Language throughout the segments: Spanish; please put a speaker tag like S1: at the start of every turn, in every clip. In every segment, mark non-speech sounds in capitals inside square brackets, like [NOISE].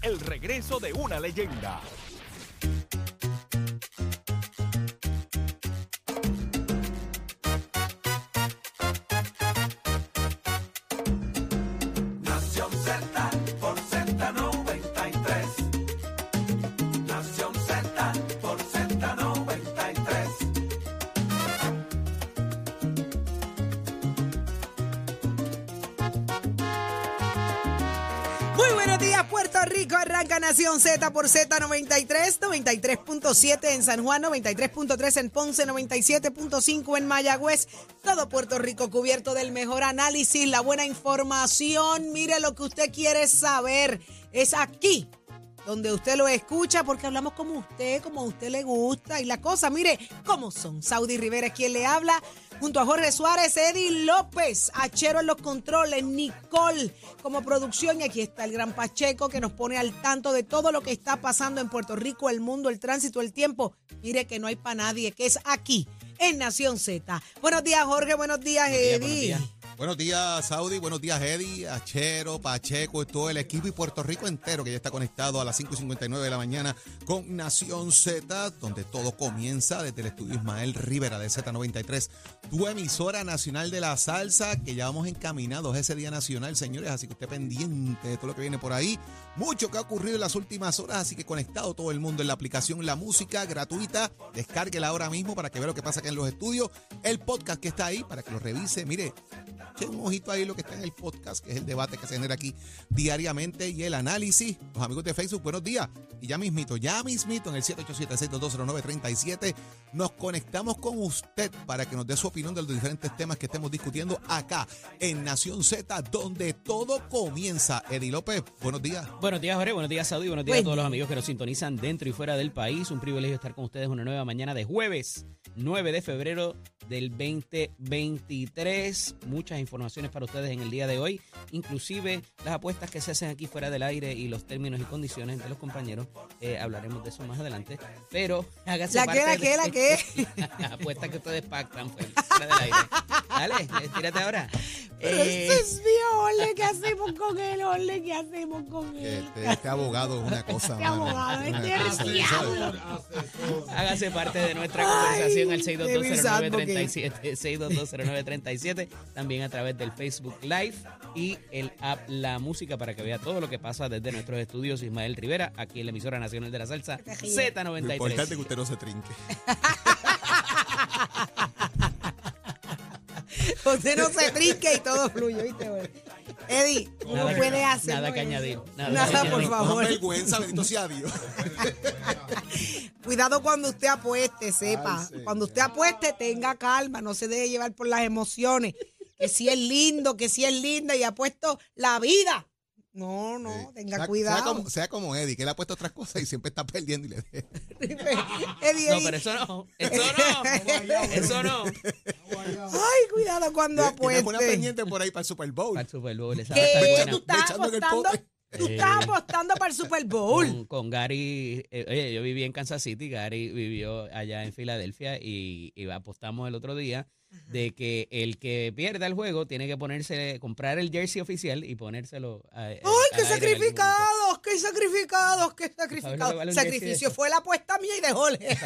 S1: El regreso de una leyenda.
S2: Z por Z93,
S3: 93.7 en San Juan, 93.3 en Ponce, 97.5 en Mayagüez. Todo Puerto Rico cubierto del mejor análisis, la buena información. Mire lo que usted quiere saber. Es aquí donde usted lo escucha porque hablamos como usted, como a usted le gusta y la cosa, mire cómo son. Saudi Rivera es quien le habla, junto a Jorge Suárez, Eddie López, Achero en los controles, Nicole como producción y aquí está el gran Pacheco que nos pone al tanto de todo lo que está pasando en Puerto Rico, el mundo, el tránsito, el tiempo. Mire que no hay para nadie, que es aquí en Nación Z. Buenos días Jorge, buenos días Eddie.
S4: Buenos días, Saudi. Buenos días, Eddie, Achero, Pacheco todo el equipo y Puerto Rico entero que ya está conectado a las 5 y 59 de la mañana con Nación Z, donde todo comienza desde el estudio Ismael Rivera de Z93, tu emisora nacional de la salsa, que ya vamos encaminados ese Día Nacional, señores. Así que usted pendiente de todo lo que viene por ahí. Mucho que ha ocurrido en las últimas horas, así que conectado todo el mundo en la aplicación La Música gratuita. Descárguela ahora mismo para que vea lo que pasa acá en los estudios. El podcast que está ahí para que lo revise. Mire, echen un ojito ahí lo que está en el podcast, que es el debate que se genera aquí diariamente y el análisis. Los amigos de Facebook, buenos días. Y ya mismito, ya mismito en el 787-622-0937 nos conectamos con usted para que nos dé su opinión de los diferentes temas que estemos discutiendo acá en Nación Z, donde todo comienza. Eddie López, buenos días.
S5: Buenos días, Jorge. Buenos días, Saudi. Buenos días
S3: Buen
S5: a todos los amigos que nos sintonizan dentro y fuera del país. Un privilegio estar con ustedes una nueva mañana de jueves, 9 de febrero del 2023. Muchas informaciones para ustedes en el día de hoy, inclusive las apuestas que se hacen aquí fuera del aire y los términos y condiciones de los compañeros. Eh, hablaremos de eso más adelante. Pero hágase
S3: La que,
S5: parte
S3: la que,
S5: de-
S3: la [LAUGHS] que.
S5: apuestas que ustedes pactan pues, fuera del aire. Dale, tírate ahora.
S3: Pero
S5: Eh,
S3: ese es mío, Orle, ¿qué hacemos con él, Orle? ¿Qué hacemos con
S4: Que
S3: él?
S4: Este, este abogado es una cosa.
S3: Este
S4: mano,
S3: abogado, este
S4: cosa,
S3: diablo.
S5: Hágase parte de nuestra
S3: Ay,
S5: conversación al
S3: Davis Advocate.
S5: 6220937, 6220937, también a través del Facebook Live y el app La Música para que vea todo lo que pasa desde nuestros estudios Ismael Rivera, aquí en la emisora nacional de la salsa
S3: te ríes.
S4: Lo importante es
S5: Z93.
S4: que usted no se trinque. [LAUGHS]
S3: Usted no se trinque y todo fluye, ¿viste? güey? Eddie, ¿cómo
S5: Nada
S3: puede hacer?
S5: nada que añadir, nada
S3: Nada,
S5: que
S3: por
S5: añadir.
S4: Con
S3: favor.
S4: vergüenza, bendito sea Dios.
S3: Cuidado cuando usted apueste, sepa.
S4: Ay,
S3: cuando usted apueste, tenga calma, no se deje llevar por las emociones. Que si es lindo, que si es linda y apuesto la vida. No, no,
S4: Sí.
S3: tenga
S4: Sea-
S3: cuidado.
S4: Sea como, sea como Eddie, que él ha puesto otras cosas y siempre está perdiendo y le deja. [LAUGHS]
S3: Eddie,
S5: No, pero eso no, eso no, [LAUGHS] eso no.
S3: Ay, cuidado cuando
S4: Tiene una pendiente por ahí para el Super Bowl.
S5: Al Super Bowl, esa
S3: ¿Qué? ¿Tú estás
S4: el
S3: apostando?
S4: pote.
S3: Tú estás apostando para el Super Bowl.
S5: con, con Gary, eh, oye, yo viví en Kansas City, Gary vivió allá en Filadelfia y, y apostamos el otro día de que el que pierda el juego tiene que ponerse, comprar el jersey oficial y ponérselo a,
S3: ¡Ay,
S5: al
S3: qué sacrificados! ¡Qué sacrificados! ¡Qué
S5: ¿Sabes lo que
S3: sacrificados!
S5: vale
S3: Sacrificio fue la apuesta mía y de Jorge.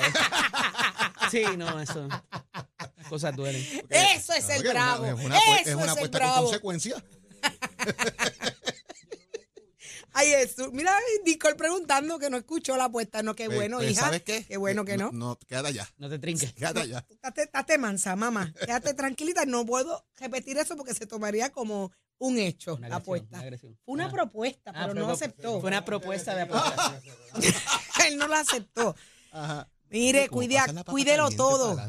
S5: Sí, no, eso. Cosas duelen.
S3: Eso es el bravo.
S4: Es una,
S3: Eso
S4: es una
S3: es el
S4: apuesta con consecuencia. [LAUGHS]
S3: Mira, Nicole preguntando que no escuchó la apuesta. No, qué
S4: Pues-
S3: bueno,
S4: pues,
S3: hija.
S4: ¿Sabes qué?
S3: Qué bueno que no.
S4: No, quédate allá.
S5: No te trinques.
S4: Quédate allá.
S3: Estate, estate mansa, mamá. Quédate tranquilita. No puedo repetir eso porque se tomaría como un hecho
S5: Una agresión,
S3: apuesta.
S5: una agresión.
S3: Una
S5: Ah.
S3: propuesta,
S5: Ah,
S3: pero no aceptó.
S5: Fue una propuesta de apuesta. [LAUGHS]
S3: Él no la aceptó.
S4: Ajá.
S3: Mire, cuide, cuídelo todo.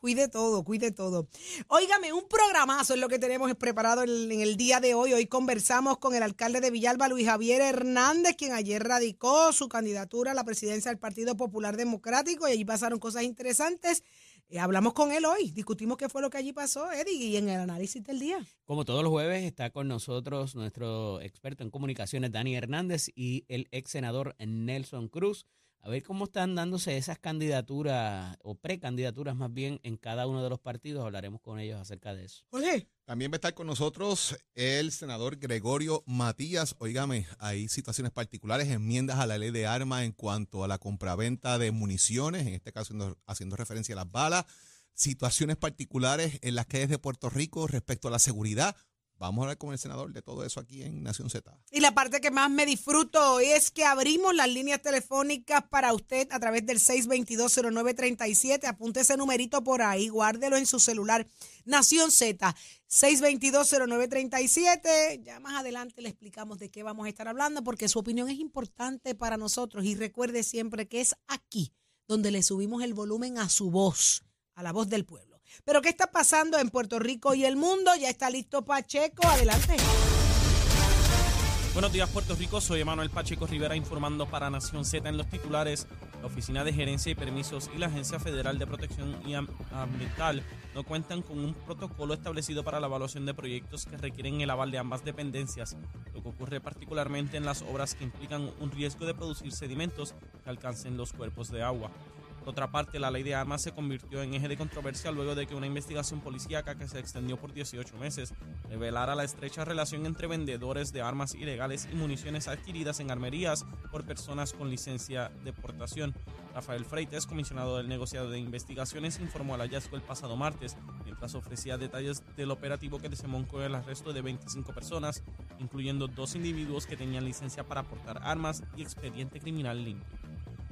S3: Cuide todo, cuide todo. Óigame, un programazo es lo que tenemos preparado en, en el día de hoy. Hoy conversamos con el alcalde de Villalba, Luis Javier Hernández, quien ayer radicó su candidatura a la presidencia del Partido Popular Democrático y allí pasaron cosas interesantes. Eh, hablamos con él hoy, discutimos qué fue lo que allí pasó, Eddie, y en el análisis del día.
S5: Como todos los jueves, está con nosotros nuestro experto en comunicaciones, Dani Hernández, y el ex senador Nelson Cruz. A ver cómo están dándose esas candidaturas o precandidaturas más bien en cada uno de los partidos. Hablaremos con ellos acerca de eso.
S3: Jorge,
S4: También va a estar con nosotros el senador Gregorio Matías. Óigame, hay situaciones particulares, enmiendas a la ley de armas en cuanto a la compraventa de municiones, en este caso haciendo, haciendo referencia a las balas, situaciones particulares en las calles de Puerto Rico respecto a la seguridad. Vamos a hablar con el senador de todo eso aquí en Nación Z.
S3: Y la parte que más me disfruto hoy es que abrimos las líneas telefónicas para usted a través del 6220937. Apunte ese numerito por ahí, guárdelo en su celular. Nación Z, 6220937. Ya más adelante le explicamos de qué vamos a estar hablando porque su opinión es importante para nosotros y recuerde siempre que es aquí donde le subimos el volumen a su voz, a la voz del pueblo. Pero ¿qué está pasando en Puerto Rico y el mundo? Ya está listo Pacheco. Adelante.
S6: Buenos días Puerto Rico, soy Emanuel Pacheco Rivera informando para Nación Z en los titulares. La Oficina de Gerencia y Permisos y la Agencia Federal de Protección Ambiental no cuentan con un protocolo establecido para la evaluación de proyectos que requieren el aval de ambas dependencias, lo que ocurre particularmente en las obras que implican un riesgo de producir sedimentos que alcancen los cuerpos de agua. Otra parte, la ley de armas se convirtió en eje de controversia luego de que una investigación policíaca que se extendió por 18 meses revelara la estrecha relación entre vendedores de armas ilegales y municiones adquiridas en armerías por personas con licencia de portación. Rafael Freites, comisionado del negociado de investigaciones, informó al hallazgo el pasado martes, mientras ofrecía detalles del operativo que desemboncó el arresto de 25 personas, incluyendo dos individuos que tenían licencia para portar armas y expediente criminal limpio.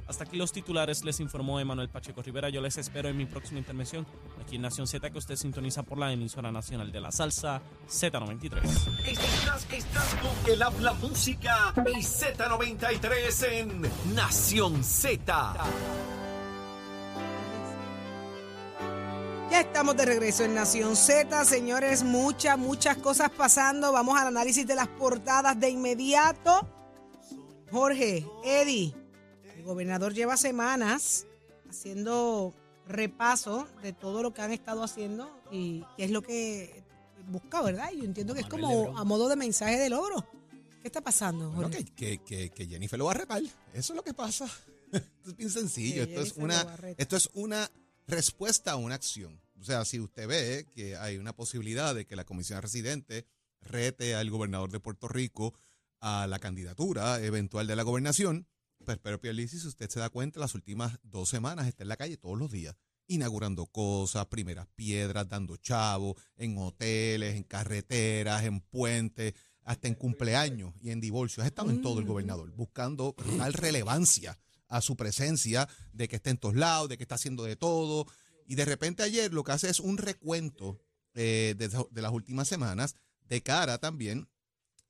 S6: Hasta aquí los titulares, les informó Emanuel Pacheco Rivera. Yo les espero en mi próxima intervención aquí en Nación Z, que usted sintoniza por la emisora nacional de la salsa Z93.
S1: Estás, estás con el habla música y Z93 en Nación Z.
S3: Ya estamos de regreso en Nación Z, señores. Muchas, muchas cosas pasando. Vamos al análisis de las portadas de inmediato. Jorge, Eddie gobernador lleva semanas haciendo repaso de todo lo que han estado haciendo y qué es lo que busca, ¿verdad? Yo entiendo que es como a modo de mensaje de logro. ¿Qué está pasando?
S4: Bueno, que, que, que, Jennifer lo va a retar. Eso es lo que pasa. [LAUGHS] esto es bien sencillo. esto es, una, esto es una respuesta a una acción. O sea, si usted ve que hay una posibilidad de que la comisión residente rete al gobernador de Puerto Rico a la candidatura eventual de la gobernación, pues, pero Pierluisi, si usted se da cuenta, las últimas dos semanas está en la calle todos los días, inaugurando cosas, primeras piedras, dando chavos, en hoteles, en carreteras, en puentes, hasta en cumpleaños y en divorcios. Ha estado en todo el mm. gobernador, buscando tal relevancia a su presencia, de que está en todos lados, de que está haciendo de todo. Y de repente ayer lo que hace es un recuento eh, de, de, las últimas semanas de cara también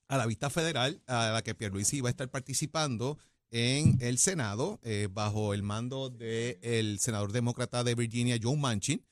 S4: a la vista federal a la que Pierluisi iba a estar participando en el Senado eh, bajo el mando del senador demócrata de Virginia, John Manchin,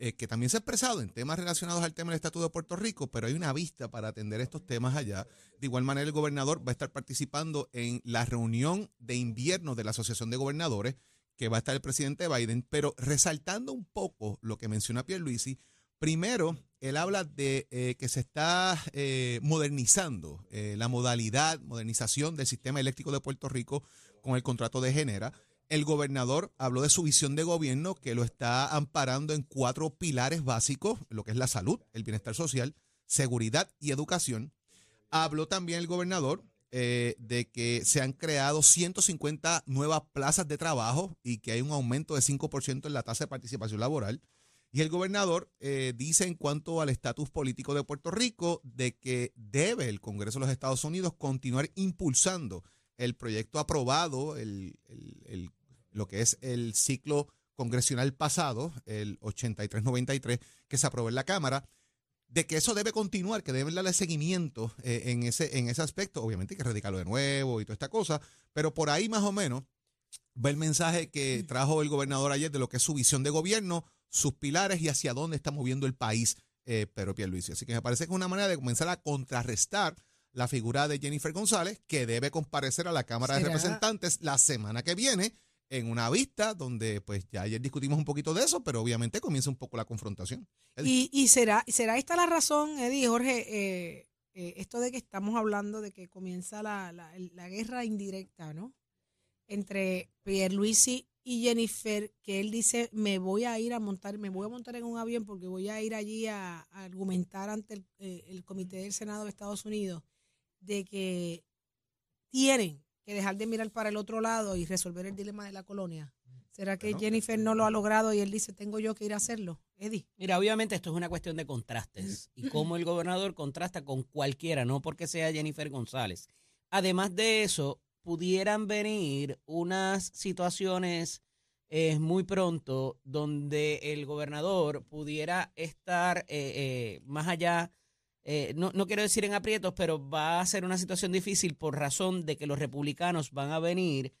S4: eh, que también se ha expresado en temas relacionados al tema del Estatuto de Puerto Rico, pero hay una vista para atender estos temas allá. De igual manera, el gobernador va a estar participando en la reunión de invierno de la Asociación de Gobernadores, que va a estar el presidente Biden, pero resaltando un poco lo que menciona Pierluisi, Primero, él habla de eh, que se está eh, modernizando eh, la modalidad, modernización del sistema eléctrico de Puerto Rico con el contrato de Genera. El gobernador habló de su visión de gobierno que lo está amparando en cuatro pilares básicos, lo que es la salud, el bienestar social, seguridad y educación. Habló también el gobernador de que se han creado 150 nuevas plazas de trabajo y que hay un aumento de 5% en la tasa de participación laboral. Y el gobernador eh, dice en cuanto al estatus político de Puerto Rico de que debe el Congreso de los Estados Unidos continuar impulsando el proyecto aprobado, el, lo que es el ciclo congresional pasado, el 83-93, que se aprobó en la Cámara, de que eso debe continuar, que deben darle seguimiento eh, en, ese, en ese aspecto. Obviamente hay que radicarlo de nuevo y toda esta cosa, pero por ahí más o menos va el mensaje que trajo el gobernador ayer de lo que es su visión de gobierno sus pilares y hacia dónde está moviendo el país eh, Pedro Pierluisi. Así que me parece que es una manera de comenzar a contrarrestar la figura de Jennifer González, que debe comparecer a la Cámara de Representantes la semana que viene en una vista donde, pues ya ayer discutimos un poquito de eso, pero obviamente comienza un poco la confrontación.
S3: Y, será, será esta la razón, Eddie, Jorge, eh, eh, esto de que estamos hablando de que comienza la, la, la guerra indirecta, ¿no? Entre Pierluisi y Jennifer, que él dice, me voy a ir a montar, me voy a montar en un avión porque voy a ir allí a, a argumentar ante el, eh, el Comité del Senado de Estados Unidos de que tienen que dejar de mirar para el otro lado y resolver el dilema de la colonia. ¿Será que Jennifer no lo ha logrado y él dice, tengo yo que ir a hacerlo? Eddie.
S5: Mira, obviamente esto es una cuestión de contrastes y cómo el gobernador contrasta con cualquiera, no porque sea Jennifer González. Además de eso, pudieran venir unas situaciones eh, muy pronto donde el gobernador pudiera estar eh, eh, más allá, no, no quiero decir en aprietos, pero va a ser una situación difícil por razón de que los republicanos van a venir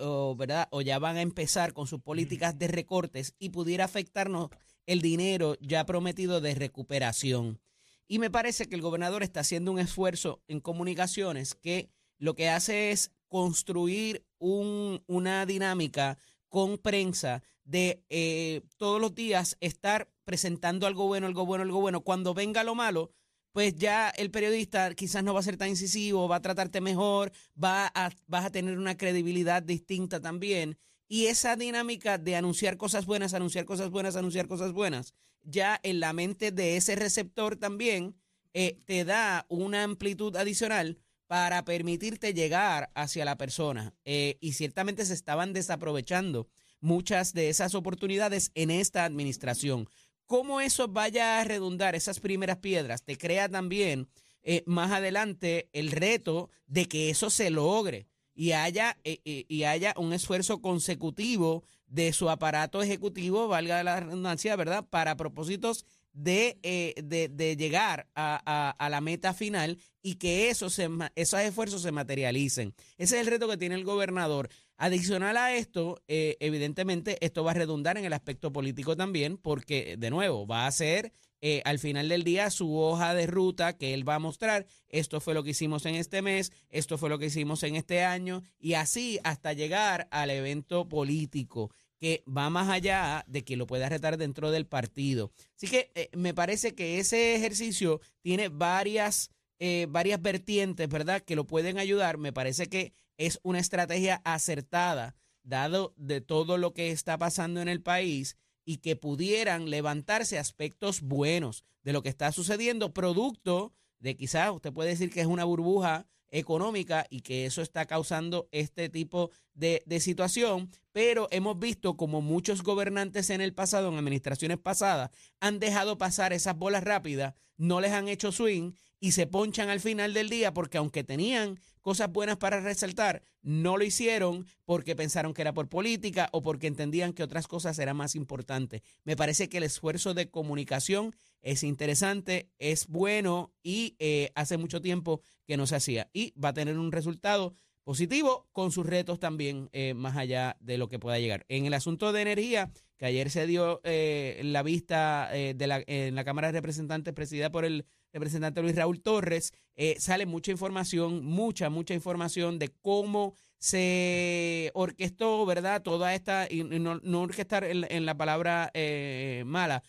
S5: o, ¿verdad? o ya van a empezar con sus políticas de recortes y pudiera afectarnos el dinero ya prometido de recuperación. Y me parece que el gobernador está haciendo un esfuerzo en comunicaciones que lo que hace es construir un- una dinámica con prensa de eh, todos los días estar presentando algo bueno, algo bueno, algo bueno. Cuando venga lo malo, pues ya el periodista quizás no va a ser tan incisivo, va a tratarte mejor, va a, vas a tener una credibilidad distinta también. Y esa dinámica de anunciar cosas buenas, anunciar cosas buenas, anunciar cosas buenas, ya en la mente de ese receptor también eh, te da una amplitud adicional para permitirte llegar hacia la persona. Eh, y ciertamente se estaban desaprovechando muchas de esas oportunidades en esta administración. Cómo eso vaya a redundar, esas primeras piedras, te crea también eh, más adelante el reto de que eso se logre y haya, eh, y haya un esfuerzo consecutivo de su aparato ejecutivo, valga la redundancia, ¿verdad? Para propósitos de, eh, de, de llegar a, a- la meta final y que esos esfuerzos se materialicen. Ese es el reto que tiene el gobernador. Adicional a esto, eh, evidentemente, esto va a redundar en el aspecto político también, porque, de nuevo, va a ser eh, al final del día su hoja de ruta que él va a mostrar. Esto fue lo que hicimos en este mes, esto fue lo que hicimos en este año, y así hasta llegar al evento político que va más allá de que lo pueda retar dentro del partido. Así que eh, me parece que ese ejercicio tiene varias, eh, varias vertientes, ¿verdad? Que lo pueden ayudar. Me parece que es una estrategia acertada, dado de todo lo que está pasando en el país y que pudieran levantarse aspectos buenos de lo que está sucediendo, producto de quizás usted puede decir que es una burbuja económica y que eso está causando este tipo de, de situación, pero hemos visto como muchos gobernantes en el pasado, en administraciones pasadas, han dejado pasar esas bolas rápidas, no les han hecho swing y se ponchan al final del día porque aunque tenían cosas buenas para resaltar, no lo hicieron porque pensaron que era por política o porque entendían que otras cosas eran más importantes. Me parece que el esfuerzo de comunicación es interesante, es bueno y eh, hace mucho tiempo que no se hacía y va a tener un resultado positivo con sus retos también eh, más allá de lo que pueda llegar. En el asunto de energía, que ayer se dio eh, la vista eh, de la, en la Cámara de Representantes presidida por el representante Luis Raúl Torres, eh, sale mucha información, mucha, mucha información de cómo se orquestó, ¿verdad? Toda esta, y no, no orquestar en, en la palabra eh, mala,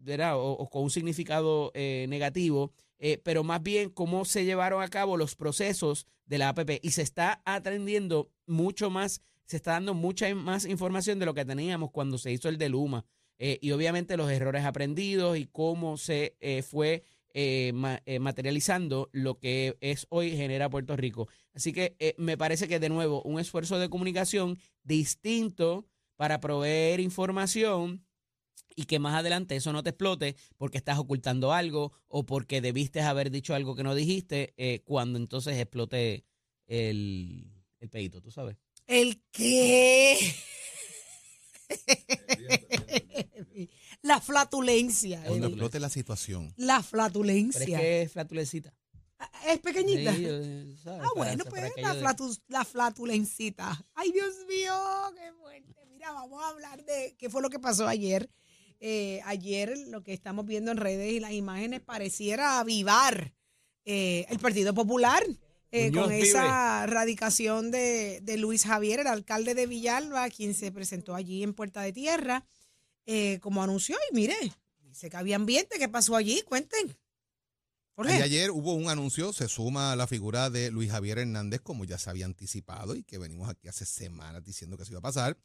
S5: ¿verdad? O, o con un significado negativo, pero más bien cómo se llevaron a cabo los procesos de la APP y se está atendiendo mucho más, se está dando mucha más información de lo que teníamos cuando se hizo el de Luma. Eh, y obviamente los errores aprendidos y cómo se eh, fue eh, eh, materializando lo que es hoy genera Puerto Rico. Así que me parece que de nuevo un esfuerzo de comunicación distinto para proveer información y que más adelante eso no te explote porque estás ocultando algo o porque debiste haber dicho algo que no dijiste cuando entonces explote el, el pedito, tú sabes.
S3: ¿El qué? la flatulencia.
S4: Cuando
S3: Eddie.
S4: explote la situación.
S3: La
S5: Pero es
S3: flatulencia.
S5: que es flatulecita.
S3: Es pequeñita.
S5: Sí, eh, ¿sabes?
S3: Ah, bueno,
S5: para
S3: pues la,
S5: de-
S3: flatu- la flatulencita. Ay, Dios mío, qué fuerte. Mira, vamos a hablar de qué fue lo que pasó ayer. Eh, ayer lo que estamos viendo en redes y las imágenes pareciera avivar eh, el Partido Popular eh, con
S5: vive.
S3: esa radicación de, de Luis Javier, el alcalde de Villalba, quien se presentó allí en Puerta de Tierra, eh, como anunció. Y mire, dice que había ambiente. ¿Qué pasó allí? Cuenten. ¿Por
S4: Y
S3: qué?
S4: ayer hubo un anuncio, se suma la figura de Luis Javier Hernández, como ya se había anticipado y que venimos aquí hace semanas diciendo que se iba a pasar,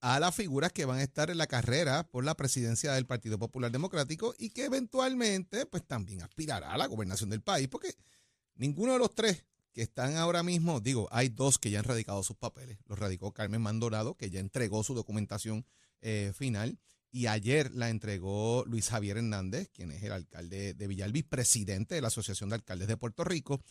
S4: a las figuras que van a estar en la carrera por la presidencia del Partido Popular Democrático y que eventualmente pues también aspirará a la gobernación del país, porque ninguno de los tres que están ahora mismo, digo, hay dos que ya han radicado sus papeles. Los radicó Carmen Mandorado, que ya entregó su documentación eh, final, y ayer la entregó Luis Javier Hernández, quien es el alcalde de Villalbi, presidente de la Asociación de Alcaldes de Puerto Rico.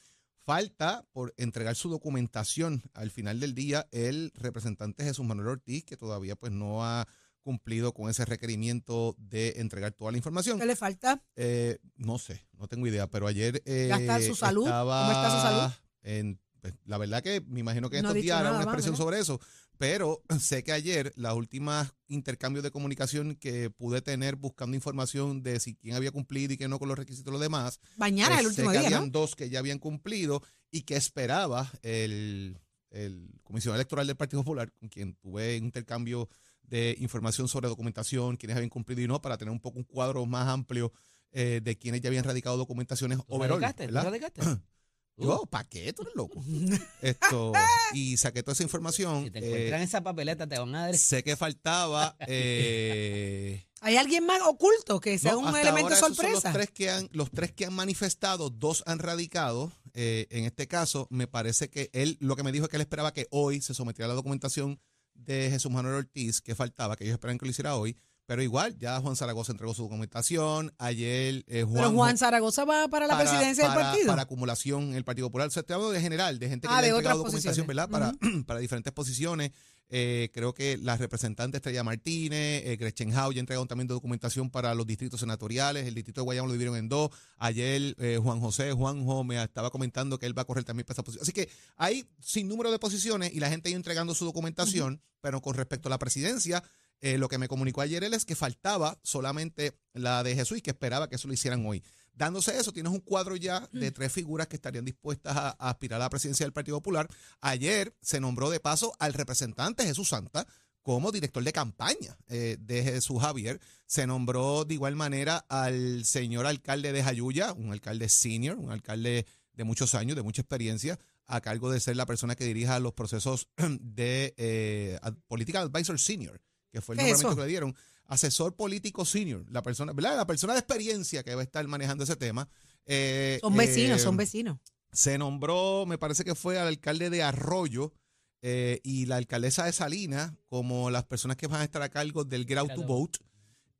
S4: Falta por entregar su documentación al final del día el representante Jesús Manuel Ortiz, que todavía pues no ha cumplido con ese requerimiento de entregar toda la información.
S3: ¿Qué le falta?
S4: Eh, no sé, no tengo idea, pero ayer eh,
S3: ¿Ya está su salud?
S4: estaba
S3: ¿Cómo está su salud?
S4: En- pues, la verdad que me imagino que
S3: No
S4: estos días hará una expresión sobre eso, pero [LAUGHS] sé que ayer las últimas intercambios de comunicación que pude tener buscando información de si quién había cumplido y quién no con los requisitos y los demás,
S3: Mañana el
S4: pues, sé
S3: último
S4: que
S3: día,
S4: habían
S3: ¿no?
S4: dos que ya habían cumplido y que esperaba el, el comisionado electoral del Partido Popular, con quien tuve un intercambio de información sobre documentación, quienes habían cumplido y no, para tener un poco un cuadro más amplio eh, de quienes ya habían radicado documentación
S5: ¿Tú
S4: overall.
S5: radicaste? ¿Tú
S4: ¿verdad?
S5: radicaste? [CLEARS THROAT]
S4: Yo, ¿para qué? Tú eres loco. [LAUGHS] Esto, [LAUGHS] y saqué toda esa información.
S5: Si te
S4: eh,
S5: encuentran esa papeleta, te van a dar.
S4: sé que faltaba. eh, [LAUGHS]
S3: ¿Hay alguien más oculto que sea
S4: no,
S3: un
S4: hasta
S3: elemento
S4: ahora esos son
S3: sorpresa?
S4: los tres que han, los tres que han manifestado, dos han radicado. Eh, en este caso, me parece que él, lo que me dijo es que él esperaba que hoy se sometiera la documentación de Jesús Manuel Ortiz, que faltaba, que ellos esperan que lo hiciera hoy. Pero igual, ya Juan Zaragoza entregó su documentación. Ayer eh, Juan.
S3: Pero Juan Zaragoza va para la presidencia del partido.
S4: Para acumulación en el Partido Popular. O sea, estoy hablando de general, de gente que
S3: Ah,
S4: le ha entregado documentación. ¿verdad? Para, [CLEARS THROAT] para diferentes posiciones. Eh, creo que la representante Estrella Martínez, eh, Gretchen Howe ya entregaron también documentación para los distritos senatoriales. El distrito de Guayama lo dividieron en dos. Ayer eh, Juan José, Juanjo me estaba comentando que él va a correr también para esa posición. Así que hay sin número de posiciones y la gente ha ido entregando su documentación, pero con respecto a la presidencia, eh, lo que me comunicó ayer él es que faltaba solamente la de Jesús y que esperaba que eso lo hicieran hoy. Dándose eso, tienes un cuadro ya de tres figuras que estarían dispuestas a, a aspirar a la presidencia del Partido Popular. Ayer se nombró de paso al representante Jesús Santa como director de campaña eh, de Jesús Javier. Se nombró de igual manera al señor alcalde de Jayuya, un alcalde senior, un alcalde de muchos años, de mucha experiencia, a cargo de ser la persona que dirija los procesos [CLEARS THROAT] de eh, Political Advisor Senior, que fue el
S3: ¿Qué es
S4: nombramiento
S3: eso?
S4: que le dieron. Asesor político senior, la persona, ¿verdad? La persona de experiencia que va a estar manejando ese tema. Eh,
S3: Son vecinos,
S4: eh,
S3: son vecinos.
S4: se nombró, me parece que fue al alcalde de Arroyo eh, y la alcaldesa de Salinas como las personas que van a estar a cargo del Out to. Vote.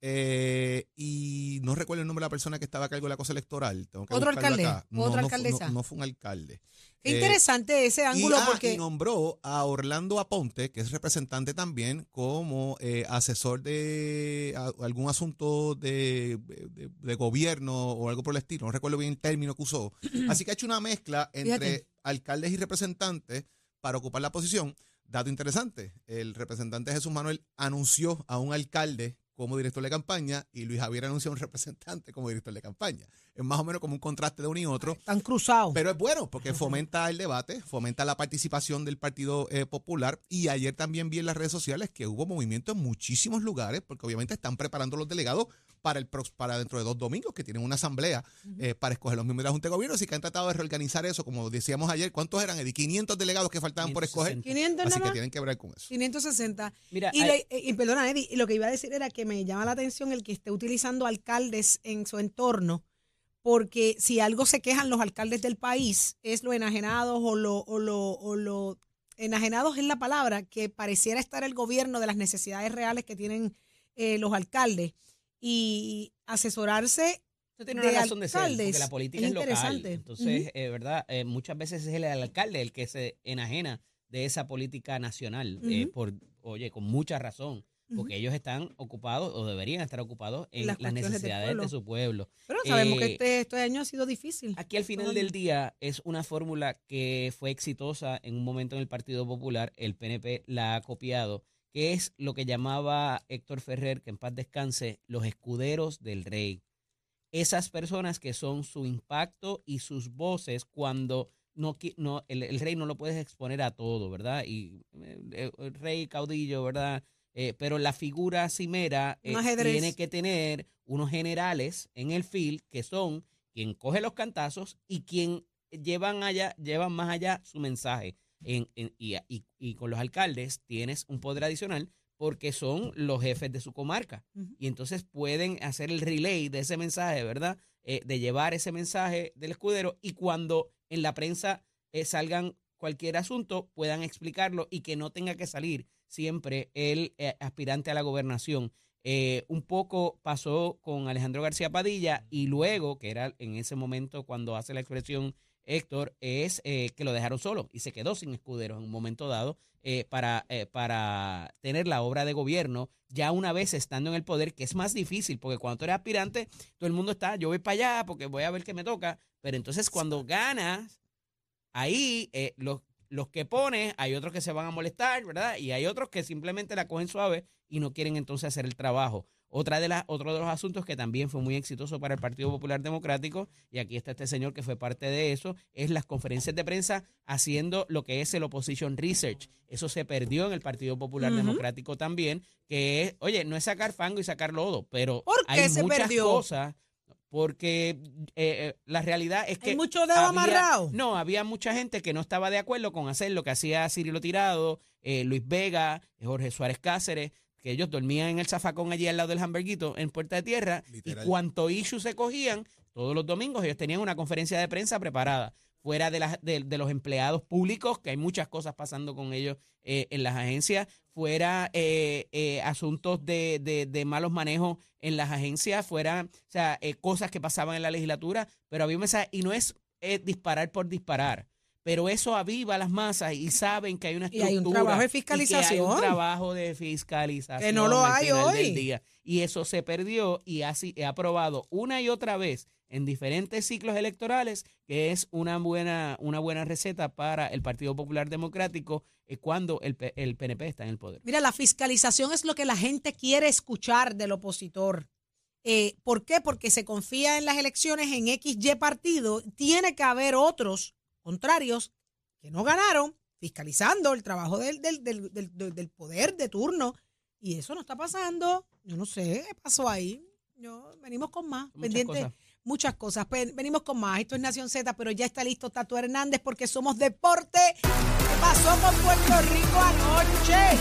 S4: Eh, y no recuerdo el nombre de la persona que estaba a cargo de la cosa electoral. Tengo que
S3: ¿Otro alcalde?
S4: acá. No,
S3: ¿Otra
S4: no
S3: alcaldesa?
S4: No, no fue un alcalde.
S3: Qué
S4: Eh,
S3: interesante ese
S4: y,
S3: ángulo
S4: ah,
S3: porque
S4: y nombró a Orlando Aponte, que es representante también, como eh, asesor de a- algún asunto de, de- de gobierno o algo por el estilo. No recuerdo bien el término que usó. [CLEARS THROAT] Así que ha hecho una mezcla entre
S3: Fíjate.
S4: alcaldes y representantes para ocupar la posición. Dato interesante, el representante Jesús Manuel anunció a un alcalde como director de campaña y Luis Javier anunció a un representante como director de campaña. Es más o menos como un contraste de uno y otro.
S3: están cruzados.
S4: Pero es bueno porque fomenta el debate, fomenta la participación del Partido eh, Popular y ayer también vi en las redes sociales que hubo movimiento en muchísimos lugares porque obviamente están preparando los delegados para el prox- para dentro de dos domingos que tienen una asamblea eh, para escoger los miembros de la Junta de Gobierno, así que han tratado de reorganizar eso, como decíamos ayer, ¿cuántos eran? Eddie? 500 delegados que faltaban por escoger,
S5: 560.
S3: 500
S4: así que tienen que ver con eso.
S3: 560.
S5: Mira,
S3: y,
S5: hay-
S3: le- eh, y perdona, Eddie, y lo que iba a decir era que me llama la atención el que esté utilizando alcaldes en su entorno, porque si algo se quejan los alcaldes del país es lo enajenados o lo, o lo, o lo enajenados es la palabra que pareciera estar el gobierno de las necesidades reales que tienen eh, los alcaldes y asesorarse
S5: Eso tiene
S3: de
S5: una razón de ser, porque la política
S3: Es
S5: es, local. Entonces, eh, ¿verdad? Eh, muchas veces es el alcalde el que se enajena de esa política nacional, eh,
S3: Ujú.
S5: por, oye, con mucha razón, porque ellos están ocupados o deberían estar ocupados en
S3: Las
S5: las, necesidades de su pueblo.
S3: Pero sabemos
S5: Eh,
S3: que este, este año ha sido difícil.
S5: Aquí al final del
S3: el-
S5: día es una fórmula que fue exitosa en un momento en el Partido Popular, el PNP la ha copiado, que es lo que llamaba Héctor Ferrer, que en paz descanse, los escuderos del rey. Esas personas que son su impacto y sus voces cuando no, no el, el rey no lo puedes exponer a todo, ¿verdad? Y eh, el rey caudillo, ¿verdad? Eh, pero la figura cimera eh, tiene que tener unos generales en el field que son quien coge los cantazos y quien llevan allá, llevan más allá su mensaje. En, en- y, y- y con los alcaldes tienes un poder adicional porque son los jefes de su comarca. Y entonces pueden hacer el relay de ese mensaje, ¿verdad? Eh, de llevar ese mensaje del escudero y cuando en la prensa eh, salgan cualquier asunto, puedan explicarlo y que no tenga que salir siempre el eh, aspirante a la gobernación. Eh, un poco pasó con Alejandro García Padilla y luego, que era en ese momento cuando hace la expresión Héctor, es eh, que lo dejaron solo y se quedó sin escudero en un momento dado eh, para, eh, para tener la obra de gobierno ya una vez estando en el poder, que es más difícil, porque cuando tú eres aspirante, todo el mundo está, yo voy para allá porque voy a ver qué me toca, pero entonces cuando ganas, ahí eh, los, los que pones, hay otros que se van a molestar, ¿verdad? Y hay otros que simplemente la cogen suave y no quieren entonces hacer el trabajo. Otra de las, otro de los asuntos que también fue muy exitoso para el Partido Popular Democrático, y aquí está este señor que fue parte de eso, es las conferencias de prensa haciendo lo que es el Opposition Research. Eso se perdió en el Partido Popular. Democrático también, que es, oye, no es sacar fango y sacar lodo, pero
S3: ¿Por qué
S5: hay
S3: se
S5: muchas
S3: perdió?
S5: cosas, porque eh, eh, la realidad es que...
S3: Hay mucho dedo
S5: había-
S3: amarrado.
S5: No, había mucha gente que no estaba de acuerdo con hacer lo que hacía Cirilo Tirado, eh, Luis Vega, Jorge Suárez Cáceres, que ellos dormían en el zafacón allí al lado del hamburguito en Puerta de Tierra
S4: Literal.
S5: y cuanto issue se cogían, todos los domingos ellos tenían una conferencia de prensa preparada. Fuera de, las, de, de los empleados públicos, que hay muchas cosas pasando con ellos eh, en las agencias, fuera eh, eh, asuntos de, de- de malos manejos en las agencias, fuera o sea, eh, cosas que pasaban en la legislatura, pero había un mensaje, y no es disparar por disparar, pero eso aviva las masas y saben que hay una
S3: Y hay un
S5: estructura.
S3: trabajo de
S5: y que hay
S3: fiscalización.
S5: un trabajo de fiscalización.
S3: Que no lo hay hoy.
S5: día. Y eso se perdió y así he aprobado una y otra vez en diferentes ciclos electorales que es una buena, una buena receta para el Partido Popular Democrático eh, cuando el, el PNP está en el poder.
S3: Mira, la fiscalización es lo que la gente quiere escuchar del opositor. Eh, ¿Por qué? Porque se confía en las elecciones en XY partido. Tiene que haber otros contrarios que no ganaron fiscalizando el trabajo del, del, del, del- del- del poder de turno. Y eso no está pasando. Yo no sé qué pasó ahí. Yo, venimos con más.
S5: Muchas
S3: pendiente,
S5: cosas.
S3: muchas cosas. Venimos con más. Esto es Nación Z, pero ya está listo Tato Hernández porque somos deporte. ¿Qué pasó con Puerto Rico anoche?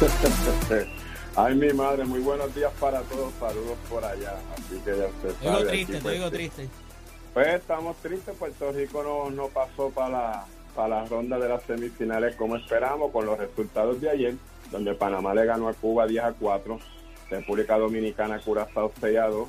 S3: [LAUGHS]
S7: Ay, mi madre, muy buenos días para todos, saludos por allá. Así que ya usted
S5: Te digo triste, te digo
S7: pues,
S5: triste.
S7: Pues estamos tristes, Puerto Rico no, no pasó para la, para la ronda de las semifinales como esperamos con los resultados de ayer, donde Panamá le ganó a Cuba 10 a 4, República Dominicana Curazao 6 a 2,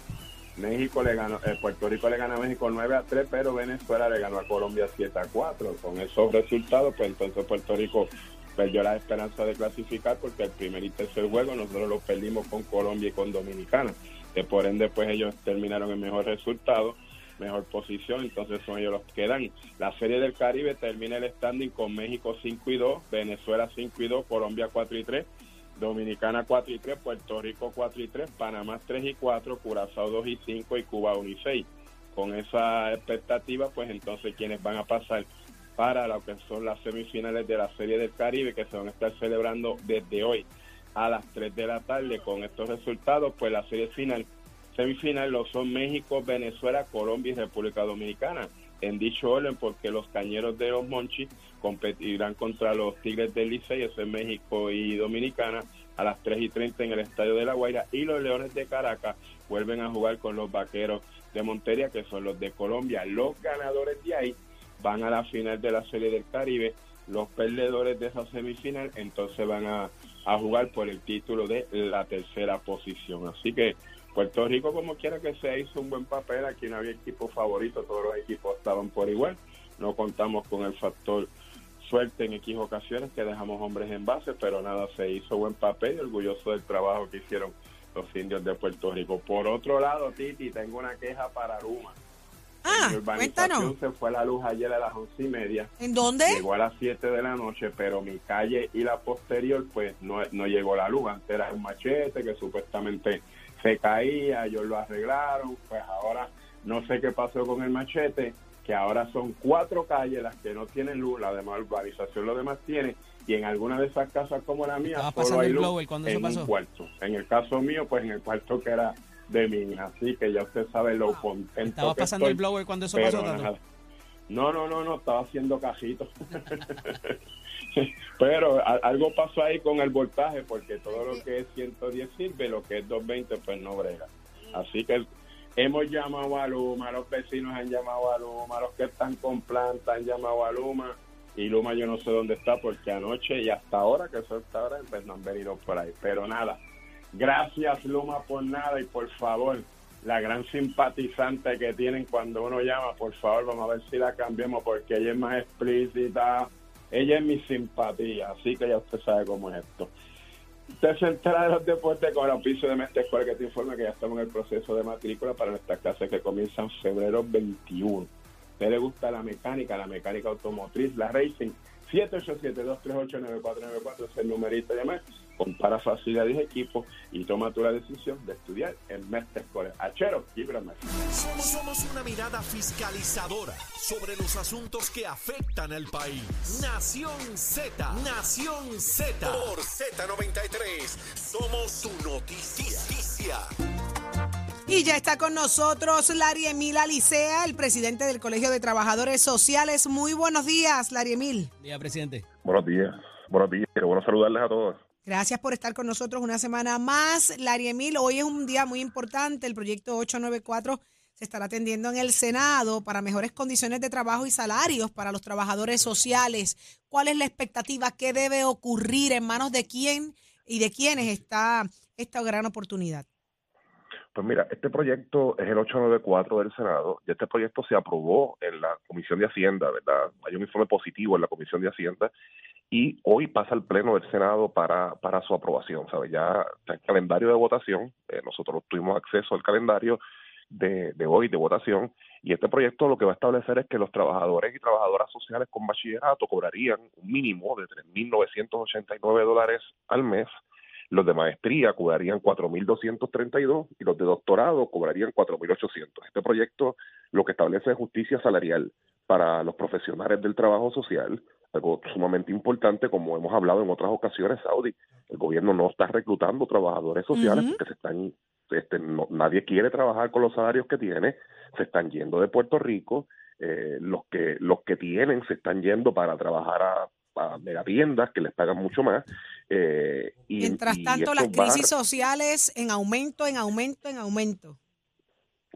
S7: México le ganó, eh, Puerto Rico le ganó a México 9 a 3, pero Venezuela le ganó a Colombia 7 a 4. Con esos resultados, pues entonces Puerto Rico perdió la esperanza de clasificar porque el primer y tercer juego nosotros los perdimos con Colombia y con Dominicana. Que por ende, pues ellos terminaron en mejor resultado, mejor posición, entonces son ellos los que quedan. La Serie del Caribe termina el standing con México 5 y 2, Venezuela 5 y 2, Colombia 4 y 3. Dominicana 4 y 3, Puerto Rico 4 y 3, Panamá 3 y 4, Curazao 2 y 5 y Cuba 1 y 6. Con esa expectativa, pues entonces quienes van a pasar para lo que son las semifinales de la Serie del Caribe que se van a estar celebrando desde hoy a las 3 de la tarde con estos resultados, pues la serie final, semifinal lo son México, Venezuela, Colombia y República Dominicana. En dicho orden, porque los cañeros de los Monchis competirán contra los Tigres del Licey, eso es México y Dominicana, a las 3 y 30 en el Estadio de La Guaira, y los Leones de Caracas vuelven a jugar con los Vaqueros de Montería, que son los de Colombia. Los ganadores de ahí van a la final de la Serie del Caribe, los perdedores de esa semifinal entonces van a, a jugar por el título de la tercera posición. Así que Puerto Rico, como quiera que sea, hizo un buen papel. Aquí no había equipo favorito, todos los equipos estaban por igual. No contamos con el factor suerte en X ocasiones que dejamos hombres en base, pero nada, se hizo buen papel y orgulloso del trabajo que hicieron los indios de Puerto Rico. Por otro lado, Titi, tengo una queja para Luma.
S3: Ah,
S7: urbanización
S3: cuéntanos.
S7: se fue la luz ayer a las once y media.
S3: ¿En dónde?
S7: Llegó a las 7 de la noche, pero mi calle y la posterior, pues no, no llegó la luz. Antes era un machete que supuestamente se caía, ellos lo arreglaron. Pues ahora no sé qué pasó con el machete, que ahora son cuatro calles las que no tienen luz, la demás urbanización lo demás tiene. Y en alguna de esas casas como la mía,
S5: Estaba
S7: solo hay luz
S5: cuando eso
S7: en un
S5: pasó.
S7: cuarto. En el caso mío, pues en el cuarto que era de mi hija. Así que ya usted sabe lo contento
S5: Estabas
S7: que
S5: pasando el blower cuando eso pasó.
S7: No, no, no, no, estaba haciendo cajitos. [LAUGHS] [LAUGHS] pero algo pasó ahí con el voltaje, porque todo lo que es 110 sirve, lo que es 220 pues no brega. Así que hemos llamado a Luma, los vecinos han llamado a Luma, los que están con planta han llamado a Luma, y Luma yo no sé dónde está, porque anoche y hasta ahora, que eso está ahora, pues no han venido por ahí. Pero nada, gracias Luma por nada y por favor, la gran simpatizante que tienen cuando uno llama, por favor, vamos a ver si la cambiamos porque ella es más explícita, ella es mi simpatía, así que ya usted sabe cómo es esto. Usted se entera de los deportes con el auspicio de Mestre Escuela que te informa que ya estamos en el proceso de matrícula para nuestras clases que comienzan en febrero 21. ¿A usted le gusta la mecánica, la mecánica automotriz, la racing? 787-238-9494 es el numerito de más. Compara facilidades de equipo y toma tú la decisión de estudiar en Mestre Escuela. Achero, líbrame.
S1: Somos, somos una mirada fiscalizadora sobre los asuntos que afectan al país. Nación Z, Nación Z. Por Z93, somos su noticia.
S3: Y ya está con nosotros Lari Emil Alicea, el presidente del Colegio de Trabajadores Sociales. Muy buenos días, Lari Emil.
S5: Día, presidente.
S8: Buenos días, buenos días, qué bueno saludarles a todos.
S3: Gracias por estar con nosotros una semana más. Lari Emil, hoy es un día muy importante. El proyecto 894 se estará atendiendo en el Senado para mejores condiciones de trabajo y salarios para los trabajadores sociales. ¿Cuál es la expectativa? ¿Qué debe ocurrir? ¿En manos de quién y de quiénes está esta gran oportunidad?
S8: Pues mira, este proyecto es el 894 del Senado y este proyecto se aprobó en la Comisión de Hacienda, ¿verdad? Hay un informe positivo en la Comisión de Hacienda y hoy pasa al Pleno del Senado para, para su aprobación, ¿sabes? Ya está en calendario de votación, eh, nosotros tuvimos acceso al calendario de, de hoy de votación y este proyecto lo que va a establecer es que los trabajadores y trabajadoras sociales con bachillerato cobrarían un mínimo de 3.989 dólares al mes los de maestría cobrarían 4.232 y los de doctorado cobrarían 4.800. Este proyecto lo que establece es justicia salarial para los profesionales del trabajo social, algo sumamente importante, como hemos hablado en otras ocasiones, Saudi. El gobierno no está reclutando trabajadores sociales porque se están, este, no- nadie quiere trabajar con los salarios que tiene, se están yendo de Puerto Rico, eh, los que los que tienen se están yendo para trabajar a, a que les pagan mucho más. eh, y,
S3: Mientras
S8: y
S3: tanto, las crisis sociales en aumento, en aumento, en aumento.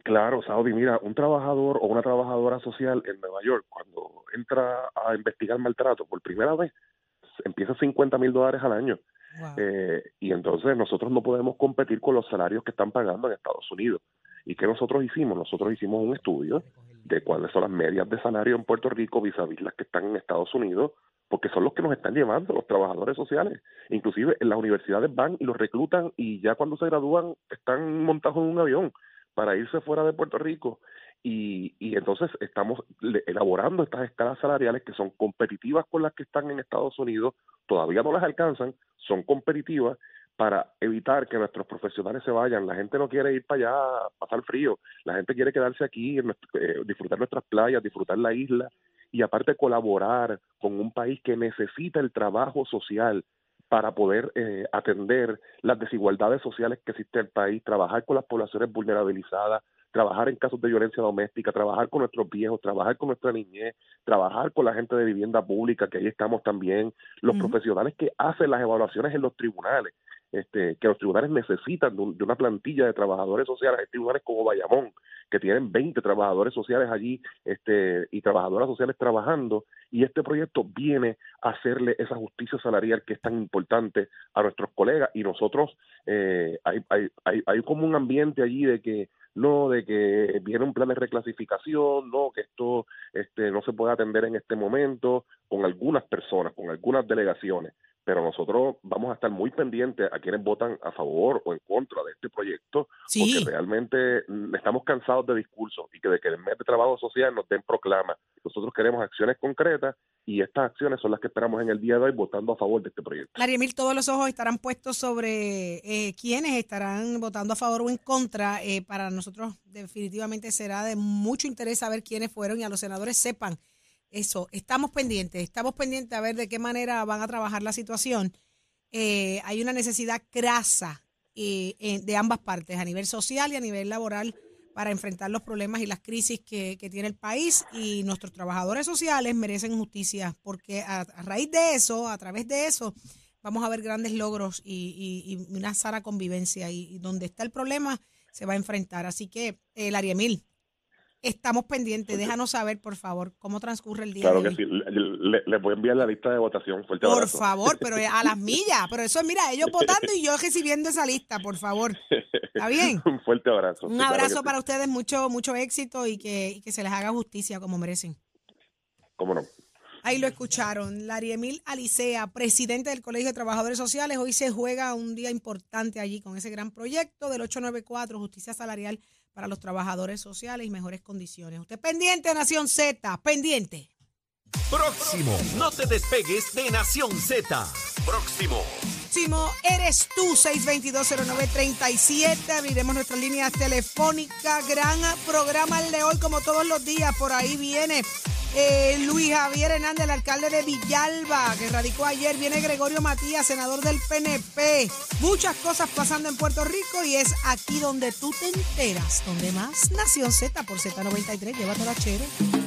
S8: Claro, Saudi, mira, un trabajador o una trabajadora social en Nueva York, cuando entra a investigar maltrato por primera vez, empieza 50 mil dólares al año.
S3: Wow.
S8: Eh, y entonces nosotros no podemos competir con los salarios que están pagando en Estados Unidos. ¿Y qué nosotros hicimos? Nosotros hicimos un estudio de cuáles son las medias de salario en Puerto Rico vis a vis las que están en Estados Unidos, porque son los que nos están llevando, los trabajadores sociales. Inclusive en las universidades van y los reclutan y ya cuando se gradúan están montados en un avión para irse fuera de Puerto Rico. Y, y entonces estamos elaborando estas escalas salariales que son competitivas con las que están en Estados Unidos, todavía no las alcanzan, son competitivas para evitar que nuestros profesionales se vayan. La gente no quiere ir para allá a pasar frío, la gente quiere quedarse aquí, eh, disfrutar nuestras playas, disfrutar la isla y aparte colaborar con un país que necesita el trabajo social para poder eh, atender las desigualdades sociales que existe en el país, trabajar con las poblaciones vulnerabilizadas, trabajar en casos de violencia doméstica, trabajar con nuestros viejos, trabajar con nuestra niñez, trabajar con la gente de vivienda pública, que ahí estamos también, los profesionales que hacen las evaluaciones en los tribunales, este, que los tribunales necesitan de, un- de una plantilla de trabajadores sociales, hay tribunales como Bayamón, que tienen 20 trabajadores sociales allí este, y trabajadoras sociales trabajando, y este proyecto viene a hacerle esa justicia salarial que es tan importante a nuestros colegas, y nosotros eh, hay, hay, hay, hay como un ambiente allí de que no, de que viene un plan de reclasificación, no, que esto este, no se puede atender en este momento, con algunas personas, con algunas delegaciones, pero nosotros vamos a estar muy pendientes a quienes votan a favor o en contra de este proyecto,
S3: Sí.
S8: porque realmente mm, estamos cansados de discursos y que de que en vez de trabajo social nos den proclama. Nosotros queremos acciones concretas y estas acciones son las que esperamos en el día de hoy votando a favor de este proyecto.
S3: Larry Emil, todos los ojos estarán puestos sobre eh, quiénes estarán votando a favor o en contra. Eh, para nosotros definitivamente será de mucho interés saber quiénes fueron y a los senadores sepan eso. Estamos pendientes, estamos pendientes a ver de qué manera van a trabajar la situación. Eh, hay una necesidad crasa, eh, de ambas partes, a nivel social y a nivel laboral, para enfrentar los problemas y las crisis que, que tiene el país. Y nuestros trabajadores sociales merecen justicia, porque a, raíz de eso, a través de eso, vamos a ver grandes logros y, una sana convivencia. Y, y donde está el problema, se va a enfrentar. Así que, eh, Lariemil, estamos pendientes. Déjanos saber, por favor, cómo transcurre el día.
S8: Claro
S3: de
S8: que sí. Le- le- Les voy a enviar la lista de votación. Fuerte
S3: Por
S8: abrazo.
S3: favor, pero a las [LAUGHS] millas. Pero eso es, mira, ellos votando y yo recibiendo esa lista, por favor. ¿Está bien? [LAUGHS]
S8: Un fuerte abrazo.
S3: Un
S8: claro
S3: abrazo
S8: sí.
S3: para ustedes, mucho, mucho éxito y que, y que se les haga justicia como merecen.
S8: ¿Cómo no?
S3: Ahí lo escucharon. Lariemil Alicea, presidente del Colegio de Trabajadores Sociales. Hoy se juega un día importante allí con ese gran proyecto del 894, justicia salarial para los trabajadores sociales y mejores condiciones. Usted pendiente, Nación Z, pendiente.
S1: Próximo. No te despegues de Nación Z. Próximo.
S3: Próximo eres tú, 6220937. Abriremos nuestras líneas telefónicas. Gran programa el de hoy, como todos los días. Por ahí viene eh, Luis Javier Hernández, el alcalde de Villalba, que radicó ayer. Viene Gregorio Matías, senador del PNP. Muchas cosas pasando en Puerto Rico y es aquí donde tú te enteras. Donde más Nación Z por Z93. Llévatela chévere.